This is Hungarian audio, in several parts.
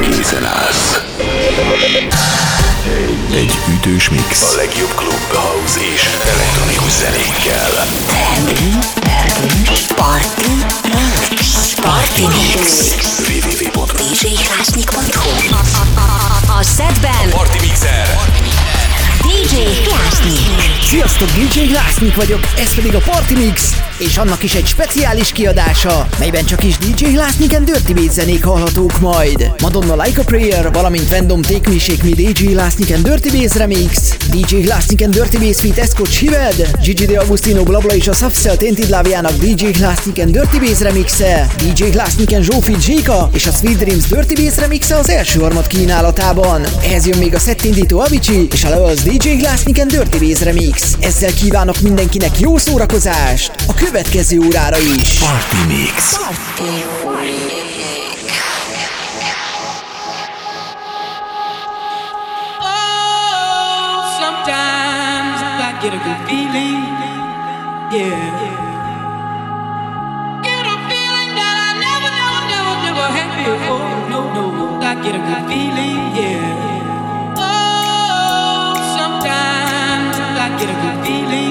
készen állsz. Egy ütős mix. A legjobb klub, house és elektronikus zenékkel. Party Mix. Party Mix. www.djhlásnyik.hu A szedben Party Mixer! DJ Klásnyik. Sziasztok, DJ Glásznyik vagyok, ez pedig a Party Mix, és annak is egy speciális kiadása, melyben csak is DJ Glásznyik and Dirty Beat zenék hallhatók majd. Madonna Like a Prayer, valamint Random Take Me Shake Me DJ Glásznyik and Dirty Bass Remix, DJ Glásznyik and Dirty Bass feat Escort Shived, Gigi De Agustino Blabla és a Subcell Tainted Láviának DJ Glásznyik and Dirty Bass Remixe, DJ Glásznyik and Zsófi Zsika és a Sweet Dreams Dirty Bass Remixe az első harmad kínálatában. Ehhez jön még a szettindító Avicii és a Levels DJ Glásznyik and Dirty Bass Remix. Ezzel kívánok mindenkinek jó szórakozást a következő órára is. Party Mix. Oh, I get a good feeling. Yeah. Get a feeling that I never, never, never, never had before. No, no, I get a good feeling. Yeah. Get a good feeling.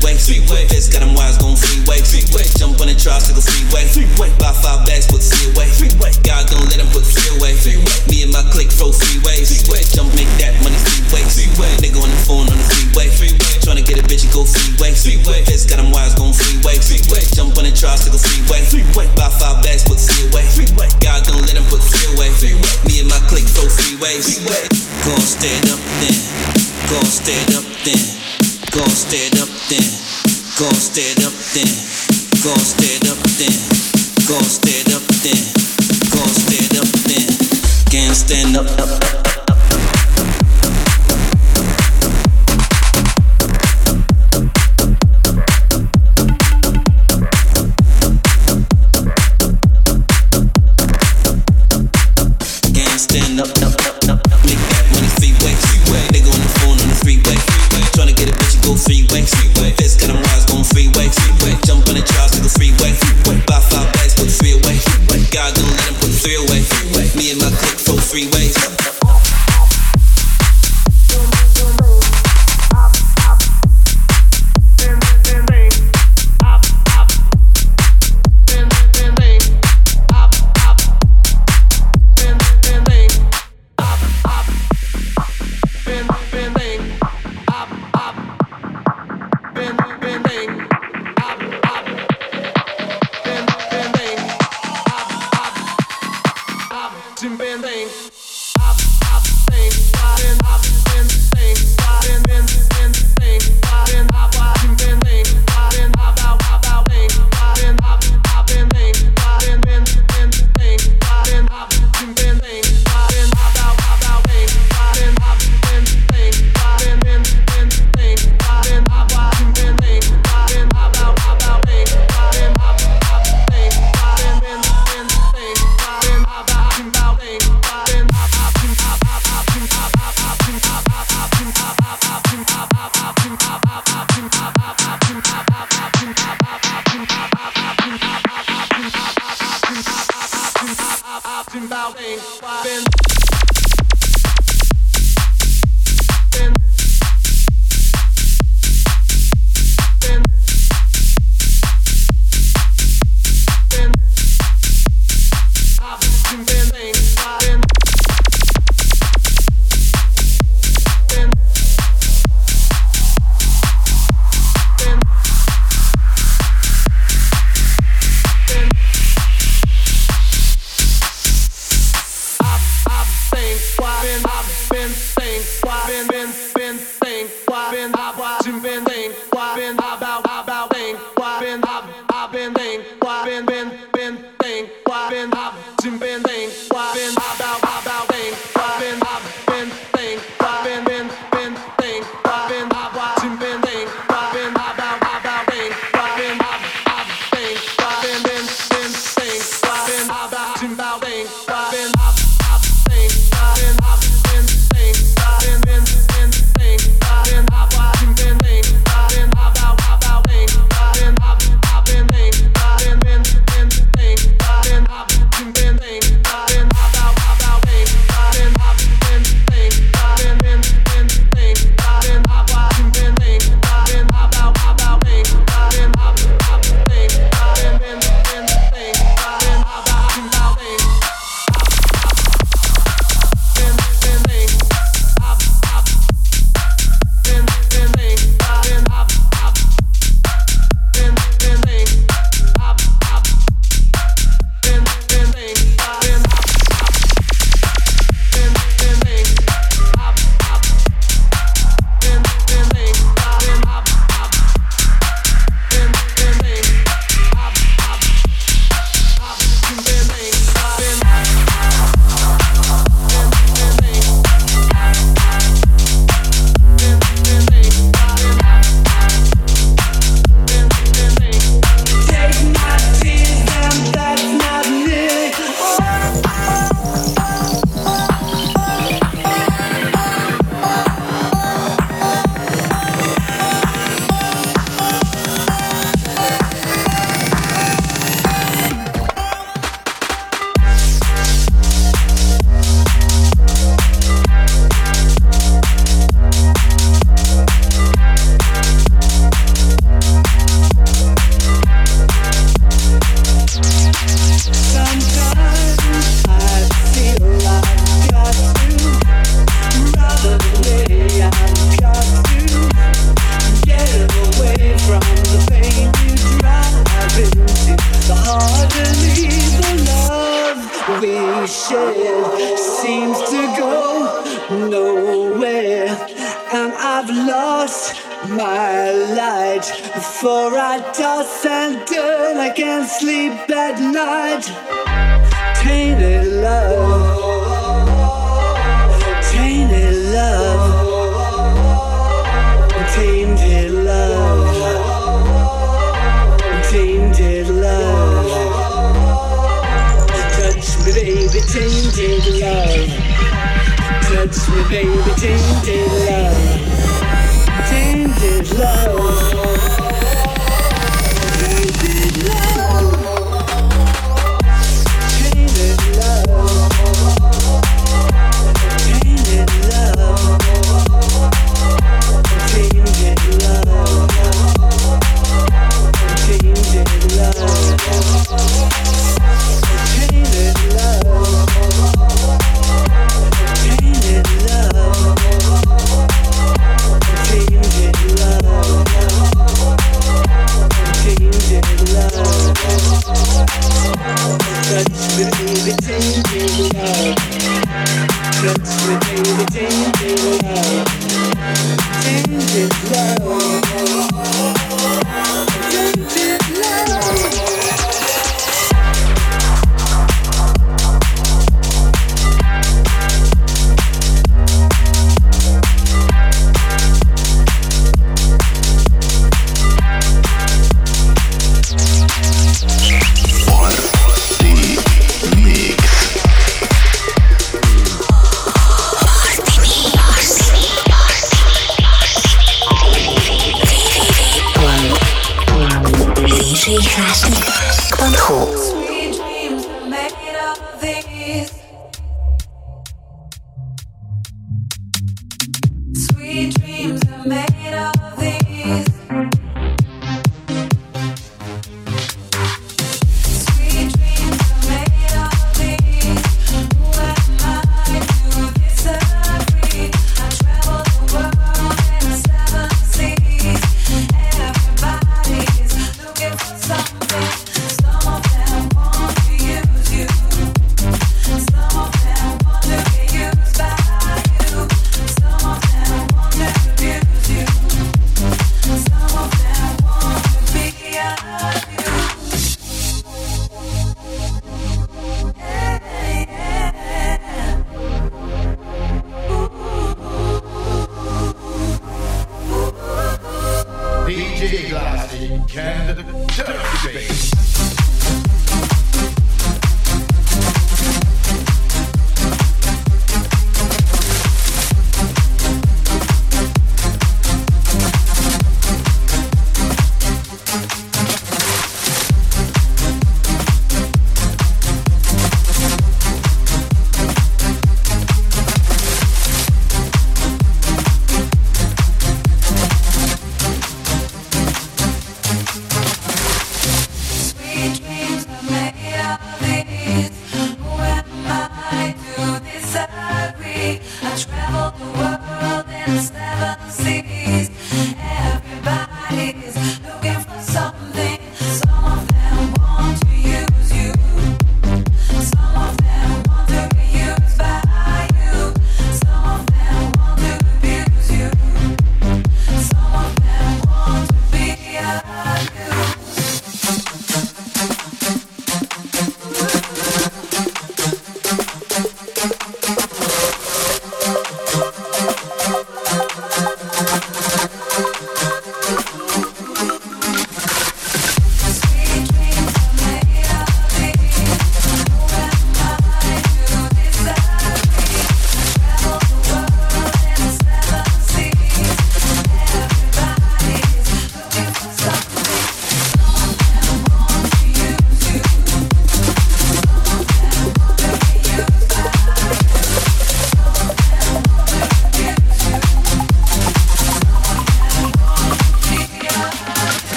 freeway. Freeway. This got them wires going freeway. Freeway. Jump on the trial, took a freeway. Freeway. Buy five bags.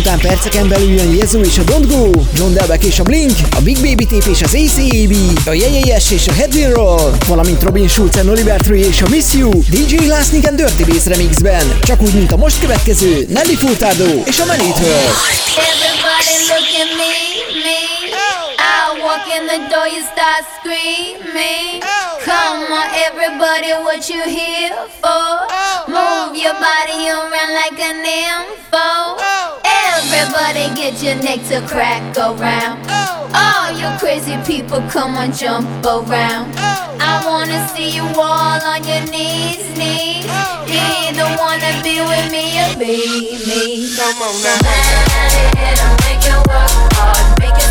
után perceken belül jön Jezu és a Don't Go, John Delbeck és a Blink, a Big Baby Tape és az ACAB, a Jejejes és a Headwind Roll, valamint Robin Schulz and Oliver Tree és a Miss You, DJ Lásznik and Dirty Bass remixben, csak úgy, mint a most következő Nelly Furtado és a Menütől. Everybody look at me, me. I walk in the door, you start screaming. Come on, everybody, what you here for? Move your body around like an info. Everybody get your neck to crack around. Oh. All you crazy people, come on, jump around. Oh. I wanna see you all on your knees, knees. Oh. You either wanna be with me or be me. Come on now. Let it, and make it work hard, make it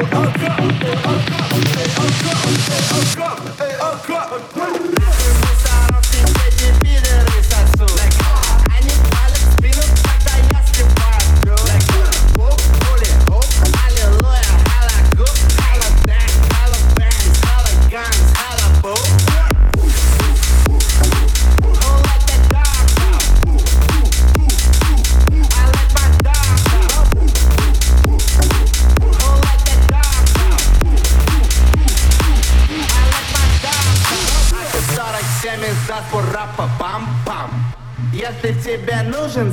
Oh, God.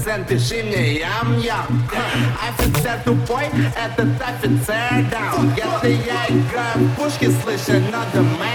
процент, дыши мне ям-ям а Офицер тупой, этот офицер даун Если я играю в пушки, слышно надо мэн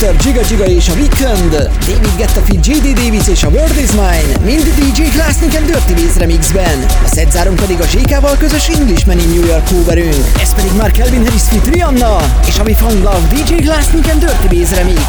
Scooter Giga Giga és a Weekend, David Guetta Fit J.D. Davis és a World Is Mine, mind DJ Glassnik and Dirty Bass remixben. A szedzárunk pedig a ZK-val közös Englishman in New York coverünk. Ez pedig már Calvin Harris Fit Rihanna és a We Found Love DJ Glassnik and Dirty Bass remix.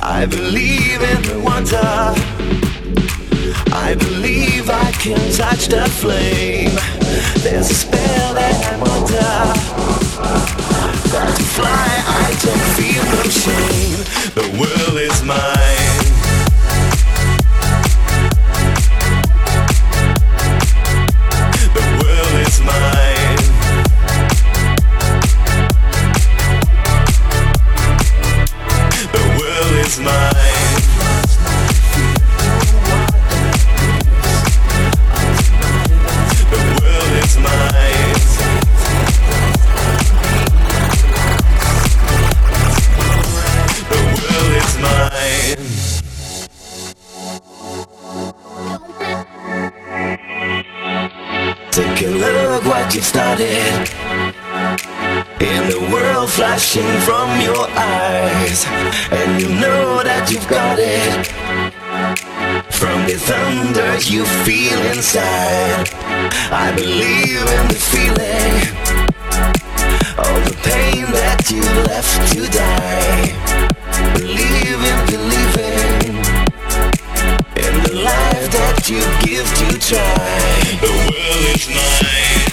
I believe in the wonder. I believe I can touch the flame. There's a spell that I'm under. To fly, I don't feel no shame. The world is mine. from your eyes, and you know that you've got it. From the thunder you feel inside, I believe in the feeling. All the pain that you left to die. Believe in believing in the life that you give to try. The world is mine.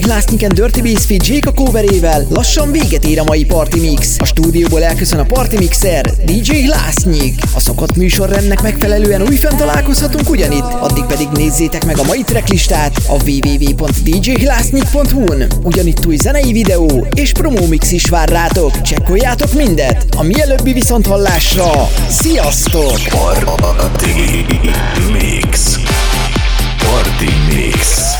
York DJ Glassnik and Dirty Bass Fit Jake coverével lassan véget ér a mai Party Mix. A stúdióból elköszön a Party Mixer, DJ Glassnik. A szokott műsorrendnek megfelelően újfent találkozhatunk ugyanitt, addig pedig nézzétek meg a mai tracklistát a www.djglassnik.hu-n. Ugyanitt új zenei videó és promó mix is vár rátok. Csekkoljátok mindet! A mielőbbi viszonthallásra! Sziasztok! Party Mix. Party Mix.